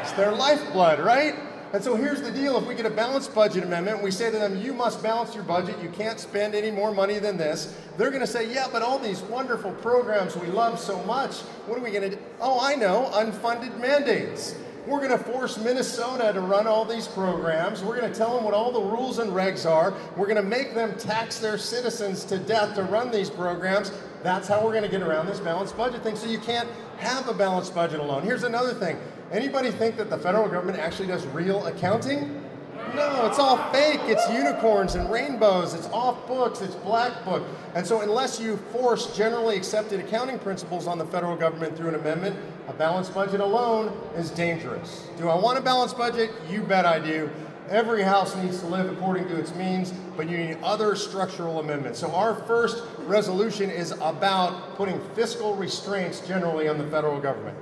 It's their lifeblood, right? And so here's the deal. If we get a balanced budget amendment, we say to them, you must balance your budget. You can't spend any more money than this. They're going to say, yeah, but all these wonderful programs we love so much, what are we going to do? Oh, I know, unfunded mandates. We're going to force Minnesota to run all these programs. We're going to tell them what all the rules and regs are. We're going to make them tax their citizens to death to run these programs. That's how we're going to get around this balanced budget thing. So you can't have a balanced budget alone. Here's another thing. Anybody think that the federal government actually does real accounting? No, it's all fake. It's unicorns and rainbows. It's off books. It's black book. And so, unless you force generally accepted accounting principles on the federal government through an amendment, a balanced budget alone is dangerous. Do I want a balanced budget? You bet I do. Every house needs to live according to its means, but you need other structural amendments. So, our first resolution is about putting fiscal restraints generally on the federal government.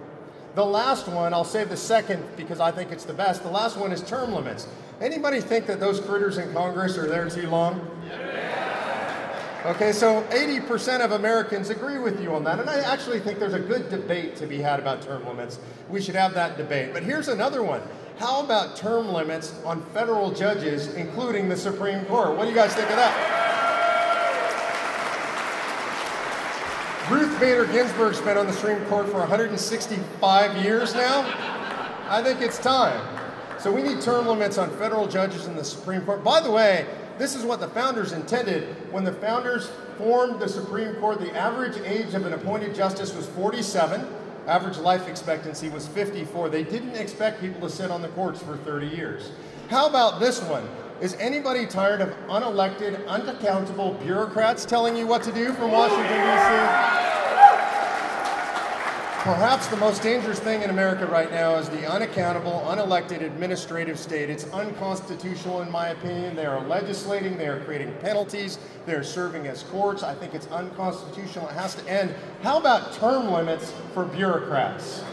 The last one, I'll save the second because I think it's the best. The last one is term limits. Anybody think that those critters in Congress are there too long? Okay, so 80% of Americans agree with you on that. And I actually think there's a good debate to be had about term limits. We should have that debate. But here's another one. How about term limits on federal judges, including the Supreme Court? What do you guys think of that? Ruth Bader Ginsburg's been on the Supreme Court for 165 years now. I think it's time. So we need term limits on federal judges in the Supreme Court. By the way, this is what the founders intended. When the founders formed the Supreme Court, the average age of an appointed justice was 47. Average life expectancy was 54. They didn't expect people to sit on the courts for 30 years. How about this one? Is anybody tired of unelected, unaccountable bureaucrats telling you what to do from Washington, D.C.? Perhaps the most dangerous thing in America right now is the unaccountable, unelected administrative state. It's unconstitutional, in my opinion. They are legislating, they are creating penalties, they're serving as courts. I think it's unconstitutional. It has to end. How about term limits for bureaucrats?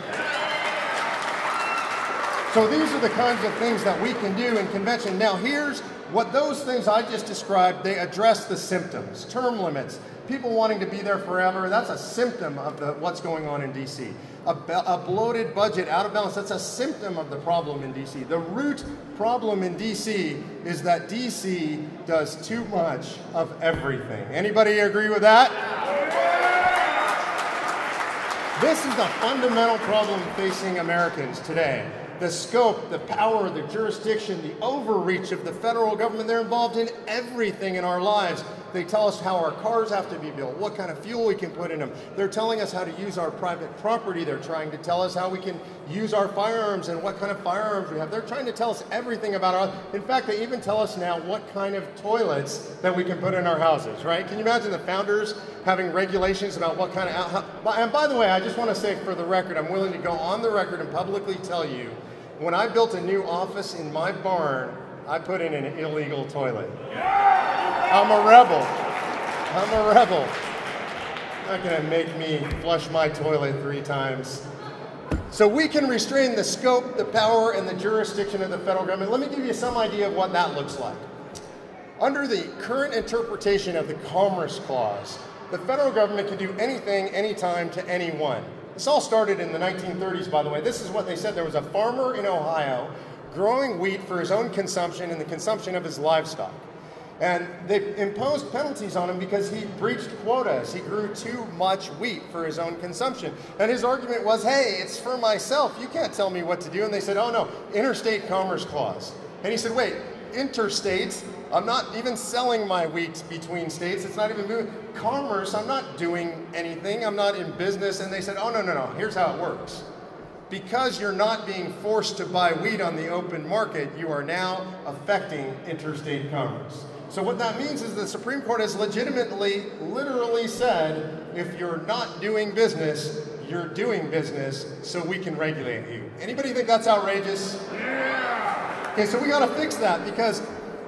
So these are the kinds of things that we can do in convention. Now here's what those things I just described, they address the symptoms, term limits, people wanting to be there forever, that's a symptom of the, what's going on in DC. A, a, bloated budget, out of balance, that's a symptom of the problem in DC. The root problem in DC is that DC does too much of everything. Anybody agree with that? This is the fundamental problem facing Americans today. The scope, the power, the jurisdiction, the overreach of the federal government. They're involved in everything in our lives. They tell us how our cars have to be built, what kind of fuel we can put in them. They're telling us how to use our private property. They're trying to tell us how we can use our firearms and what kind of firearms we have. They're trying to tell us everything about our. In fact, they even tell us now what kind of toilets that we can put in our houses. Right? Can you imagine the founders having regulations about what kind of? And by the way, I just want to say for the record, I'm willing to go on the record and publicly tell you, when I built a new office in my barn, I put in an illegal toilet. I'm a rebel. I'm a rebel. Not gonna make me flush my toilet three times. So we can restrain the scope, the power, and the jurisdiction of the federal government. Let me give you some idea of what that looks like. Under the current interpretation of the Commerce Clause, the federal government can do anything, anytime, to anyone. This all started in the 1930s, by the way. This is what they said. There was a farmer in Ohio growing wheat for his own consumption and the consumption of his livestock. And they imposed penalties on him because he breached quotas. He grew too much wheat for his own consumption. And his argument was, hey, it's for myself. You can't tell me what to do. And they said, oh no, interstate commerce clause. And he said, wait, interstates, I'm not even selling my wheat between states. It's not even moving. Commerce, I'm not doing anything. I'm not in business. And they said, oh, no, no, no. Here's how it works. Because you're not being forced to buy wheat on the open market, you are now affecting interstate commerce. So what that means is the Supreme Court has legitimately, literally said, if you're not doing business, you're doing business, so we can regulate you. Anybody think that's outrageous? Yeah. Okay, so we got to fix that because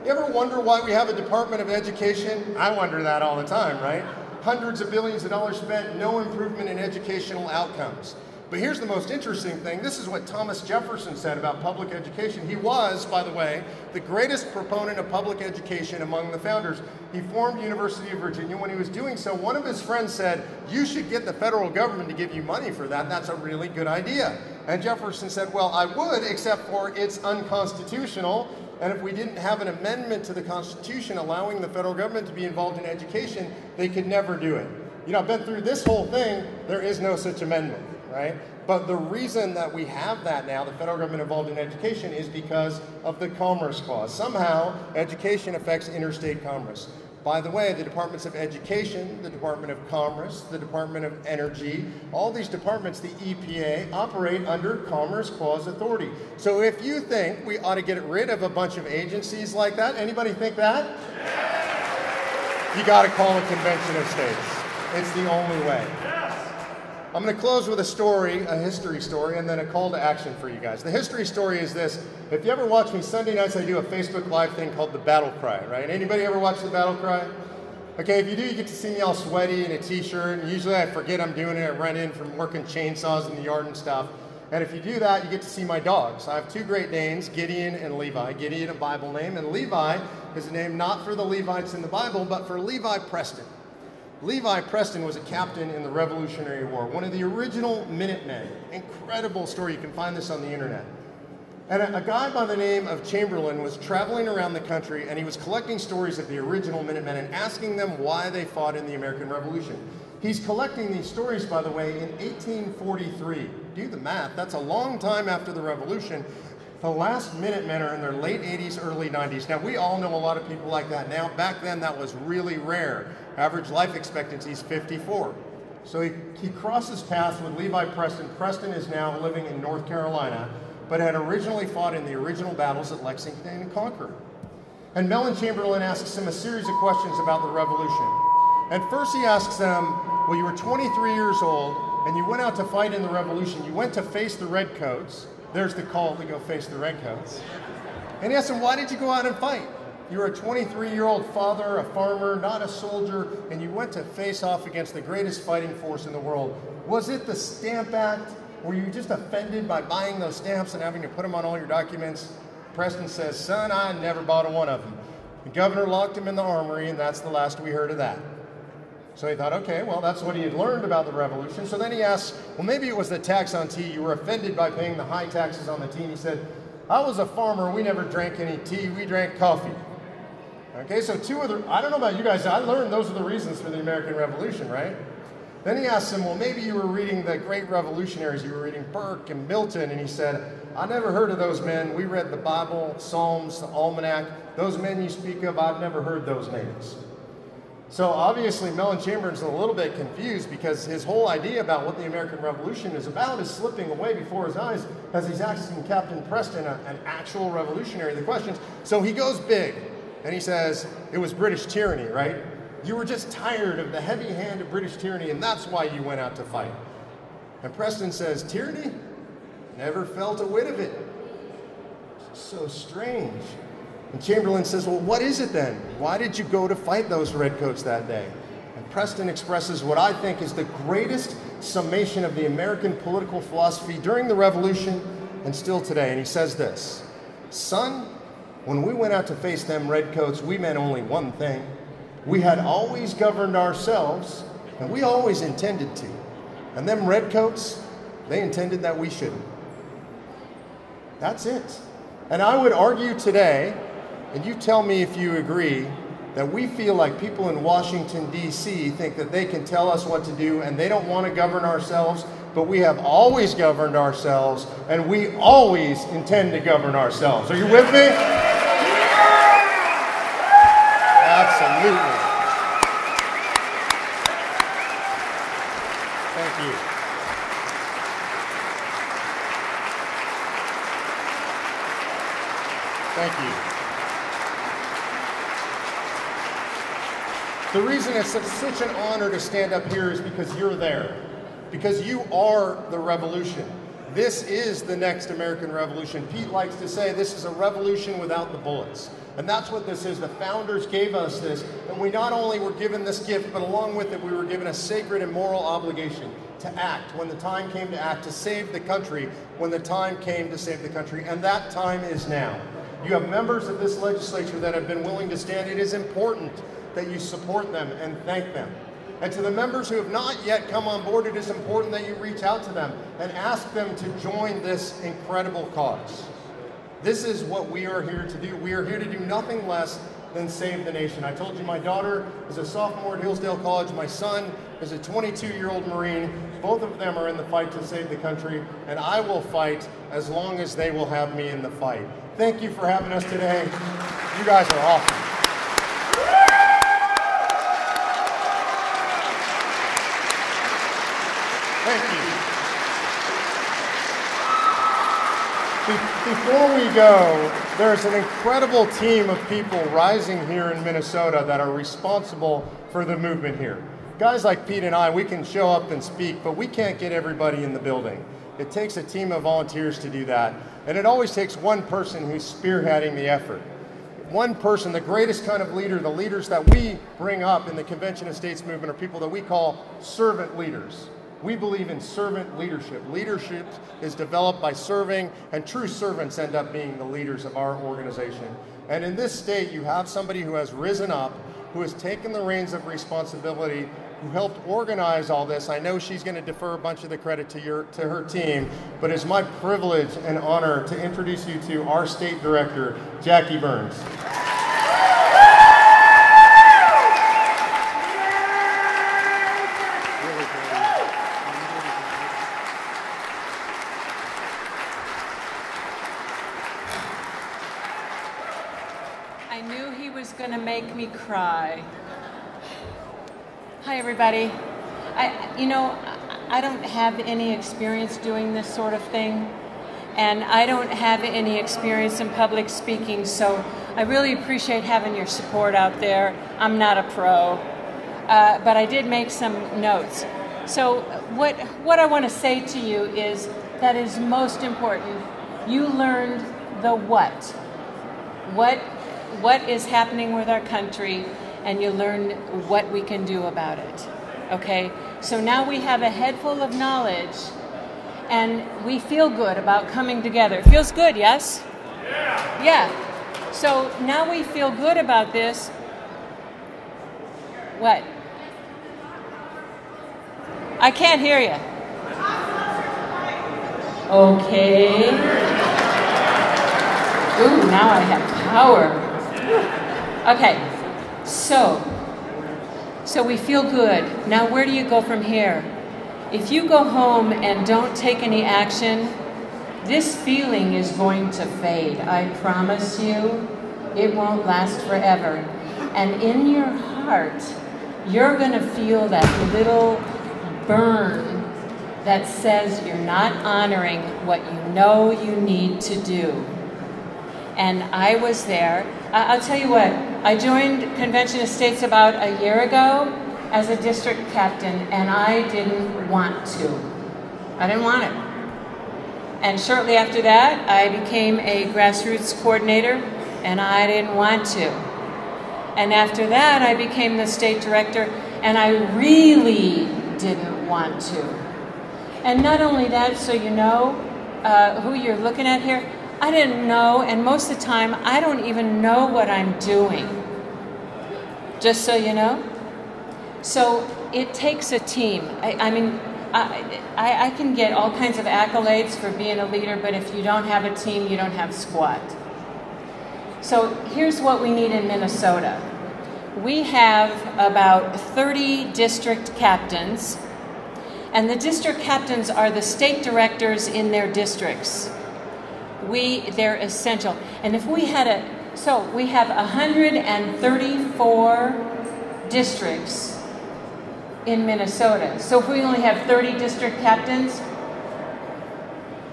you ever wonder why we have a Department of Education? I wonder that all the time, right? Hundreds of billions of dollars spent, no improvement in educational outcomes. But here's the most interesting thing. This is what Thomas Jefferson said about public education. He was, by the way, the greatest proponent of public education among the founders. He formed University of Virginia. When he was doing so, one of his friends said, you should get the federal government to give you money for that. That's a really good idea. And Jefferson said, well, I would, except for it's unconstitutional. And if we didn't have an amendment to the Constitution allowing the federal government to be involved in education, they could never do it. You know, I've been through this whole thing. There is no such amendment right? But the reason that we have that now, the federal government involved in education, is because of the Commerce Clause. Somehow, education affects interstate commerce. By the way, the Departments of Education, the Department of Commerce, the Department of Energy, all these departments, the EPA, operate under Commerce Clause authority. So if you think we ought to get rid of a bunch of agencies like that, anybody think that? You got to call a convention of states. It's the only way. I'm going to close with a story, a history story, and then a call to action for you guys. The history story is this. If you ever watch me Sunday nights, I do a Facebook Live thing called the Battle Cry, right? Anybody ever watch the Battle Cry? Okay, if you do, you get to see me all sweaty in a t-shirt, and usually I forget I'm doing it. I run in from working chainsaws in the yard and stuff. And if you do that, you get to see my dogs. I have two Great Danes, Gideon and Levi. Gideon, a Bible name, and Levi is a name not for the Levites in the Bible, but for Levi Preston. Levi Preston was a captain in the Revolutionary War, one of the original Minutemen. Incredible story. You can find this on the internet. And a, a, guy by the name of Chamberlain was traveling around the country and he was collecting stories of the original Minutemen and asking them why they fought in the American Revolution. He's collecting these stories, by the way, in 1843. Do the math. That's a long time after the Revolution. The last Minutemen are in their late 80s, early 90s. Now, we all know a lot of people like that now. Back then, that was really rare. Average life expectancy is 54. So he, he crosses paths with Levi Preston. Preston is now living in North Carolina, but had originally fought in the original battles at Lexington and Concord. And Mellen Chamberlain asks him a series of questions about the Revolution. And first he asks them, well, you were 23 years old, and you went out to fight in the Revolution. You went to face the Redcoats. There's the call to go face the Redcoats. And he asks him, why did you go out and fight? You're a 23 year old father, a farmer, not a soldier, and you went to face off against the greatest fighting force in the world. Was it the Stamp Act? Were you just offended by buying those stamps and having to put them on all your documents? Preston says, Son, I never bought a one of them. The governor locked him in the armory, and that's the last we heard of that. So he thought, okay, well, that's what he had learned about the revolution. So then he asked, well, maybe it was the tax on tea. You were offended by paying the high taxes on the tea. And he said, I was a farmer. We never drank any tea. We drank coffee. Okay, so two other, I don't know about you guys, I learned those are the reasons for the American Revolution, right? Then he asked him, Well, maybe you were reading the great revolutionaries. You were reading Burke and Milton. And he said, I never heard of those men. We read the Bible, Psalms, the Almanac. Those men you speak of, I've never heard those names. So obviously, Mellen Chamberlain's a little bit confused because his whole idea about what the American Revolution is about is slipping away before his eyes as he's asking Captain Preston, a, an actual revolutionary, the questions. So he goes big and he says, It was British tyranny, right? You were just tired of the heavy hand of British tyranny, and that's why you went out to fight. And Preston says, Tyranny? Never felt a whit of it. So strange. And Chamberlain says, Well, what is it then? Why did you go to fight those redcoats that day? And Preston expresses what I think is the greatest summation of the American political philosophy during the Revolution and still today. And he says this Son, when we went out to face them redcoats, we meant only one thing. We had always governed ourselves, and we always intended to. And them redcoats, they intended that we shouldn't. That's it. And I would argue today and you tell me if you agree that we feel like people in Washington, D.C. think that they can tell us what to do and they don't want to govern ourselves, but we have always governed ourselves and we always intend to govern ourselves. Are you with me? Absolutely. Thank you. Thank you. The reason it's such an honor to stand up here is because you're there, because you are the revolution. This is the next American Revolution. Pete likes to say this is a revolution without the bullets. And that's what this is. The founders gave us this, and we not only were given this gift, but along with it, we were given a sacred and moral obligation to act when the time came to act, to save the country when the time came to save the country. And that time is now. You have members of this legislature that have been willing to stand. It is important that you support them and thank them. And to the members who have not yet come on board, it is important that you reach out to them and ask them to join this incredible cause. This is what we are here to do. We are here to do nothing less than save the nation. I told you my daughter is a sophomore at Hillsdale College. My son is a 22-year-old Marine. Both of them are in the fight to save the country, and I will fight as long as they will have me in the fight. Thank you for having us today. You guys are awesome. Thank you. Be- before we go, there's an incredible team of people rising here in Minnesota that are responsible for the movement here. Guys like Pete and I, we can show up and speak, but we can't get everybody in the building. It takes a team of volunteers to do that. And it always takes one person who's spearheading the effort. One person, the greatest kind of leader, the leaders that we bring up in the Convention of States movement are people that we call servant leaders. We believe in servant leadership. Leadership is developed by serving, and true servants end up being the leaders of our organization. And in this state, you have somebody who has risen up, who has taken the reins of responsibility, who helped organize all this. I know she's going to defer a bunch of the credit to your to her team, but it's my privilege and honor to introduce you to our state director, Jackie Burns. I knew he was going to make me cry. Hi, everybody. I, you know, I don't have any experience doing this sort of thing, and I don't have any experience in public speaking, so I really appreciate having your support out there. I'm not a pro, uh, but I did make some notes. So, what, what I want to say to you is that is most important. You learned the what. What, what is happening with our country, and you learn what we can do about it. Okay? So now we have a head full of knowledge, and we feel good about coming together. Feels good, yes? Yeah. Yeah. So now we feel good about this. What? I can't hear you. Okay. Ooh, now I have power. Okay, so So we feel good. Now, where do you go from here? If you go home and don't take any action, this feeling is going to fade. I promise you, it won't last forever. And in your heart, you're going to feel that little burn that says you're not honoring what you know you need to do. And I was there. I'll tell you what, I joined Convention of States about a year ago as a district captain, and I didn't want to. I didn't want it. And shortly after that, I became a grassroots coordinator, and I didn't want to. And after that, I became the state director, and I really didn't want to. And not only that, so you know uh, who you're looking at here, I didn't know, and most of the time, I don't even know what I'm doing. Just so you know. So it takes a team. I, I mean, I, I, I can get all kinds of accolades for being a leader, but if you don't have a team, you don't have squat. So here's what we need in Minnesota. We have about 30 district captains, and the district captains are the state directors in their districts. We, they're essential. And if we had a, so we have 134 districts in Minnesota. So if we only have 30 district captains,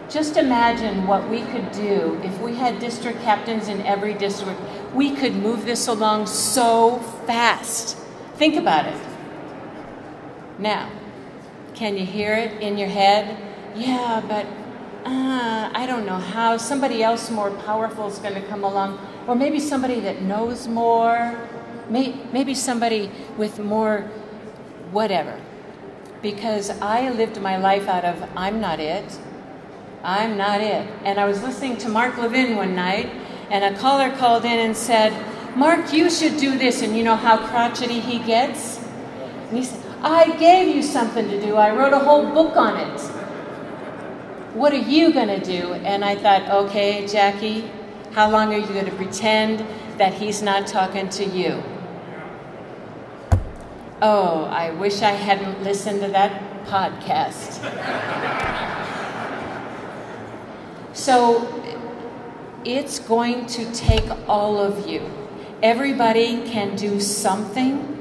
just imagine what we could do if we had district captains in every district. We could move this along so fast. Think about it. Now, can you hear it in your head? Yeah, but uh, I don't know how. Somebody else more powerful is going to come along. Or maybe somebody that knows more. Maybe somebody with more whatever. Because I lived my life out of I'm not it. I'm not it. And I was listening to Mark Levin one night, and a caller called in and said, Mark, you should do this. And you know how crotchety he gets? And he said, I gave you something to do. I wrote a whole book on it. What are you going to do? And I thought, okay, Jackie, how long are you going to pretend that he's not talking to you? Oh, I wish I hadn't listened to that podcast. so it's going to take all of you. Everybody can do something.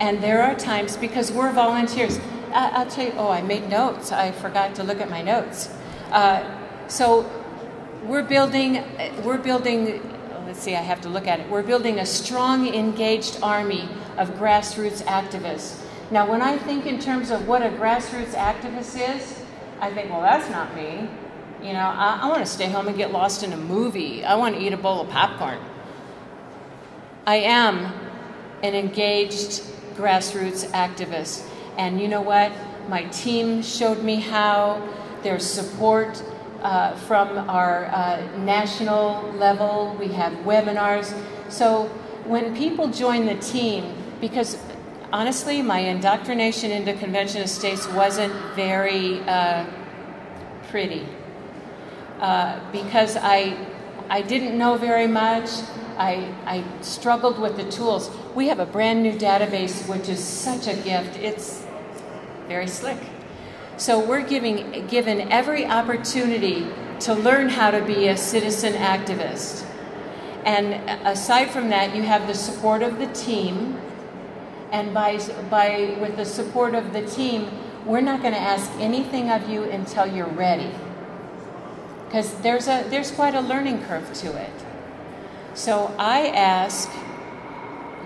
And there are times, because we're volunteers, I, will tell you, oh, I made notes. I forgot to look at my notes. Uh, so we're building, we're building let's see, I have to look at it. We're building a strong, engaged army of grassroots activists. Now, when I think in terms of what a grassroots activist is, I think, well, that's not me. You know, I, I want to stay home and get lost in a movie. I want to eat a bowl of popcorn. I am an engaged grassroots activist. And you know what? My team showed me how. There's support uh, from our uh, national level. We have webinars. So when people join the team, because honestly, my indoctrination into Convention of States wasn't very uh, pretty. Uh, because I, I didn't know very much. I, I struggled with the tools. We have a brand new database, which is such a gift. It's very slick. So we're giving, given every opportunity to learn how to be a citizen activist. And aside from that, you have the support of the team. And by, by, with the support of the team, we're not going to ask anything of you until you're ready. Because there's, a, there's quite a learning curve to it. So I ask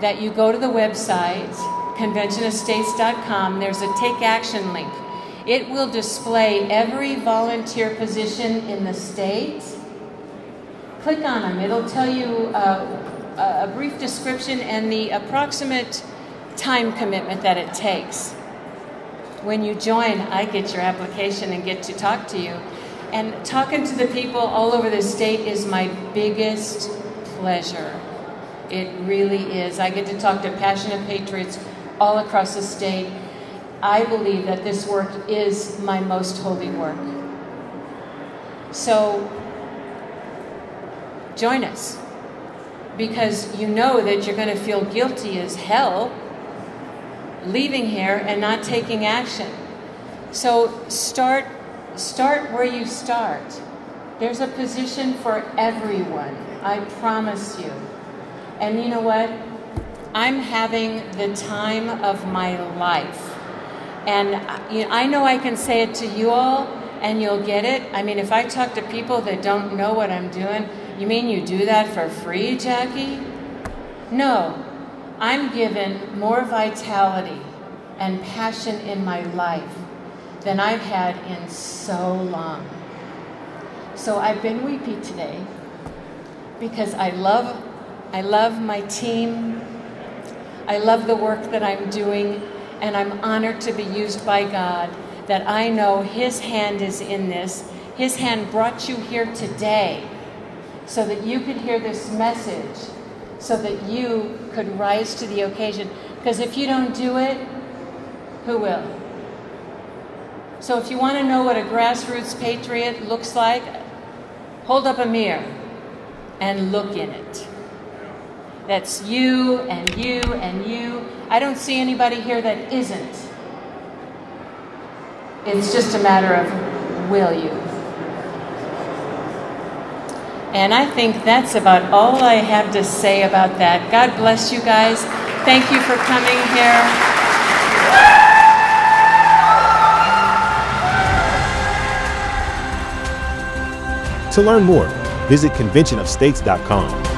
that you go to the website, conventionofstates.com. There's a take action link. It will display every volunteer position in the state. Click on them. It'll tell you uh, a brief description and the approximate time commitment that it takes. When you join, I get your application and get to talk to you. And talking to the people all over the state is my biggest pleasure. It really is. I get to talk to passionate patriots all across the state I believe that this work is my most holy work. So join us. because you know that you're going to feel guilty as hell leaving here and not taking action. So start start where you start. There's a position for everyone. I promise you. And you know what? I'm having the time of my life. And I know I can say it to you all and you'll get it. I mean, if I talk to people that don't know what I'm doing, you mean you do that for free, Jackie? No. I'm given more vitality and passion in my life than I've had in so long. So I've been weepy today because I love I love my team. I love the work that I'm doing and I'm honored to be used by God that I know his hand is in this. His hand brought you here today so that you could hear this message so that you could rise to the occasion because if you don't do it, who will? So if you want to know what a grassroots patriot looks like, hold up a mirror and look in it. That's you and you and you. I don't see anybody here that isn't. It's just a matter of will you. And I think that's about all I have to say about that. God bless you guys. Thank you for coming here. To learn more, visit conventionofstates.com.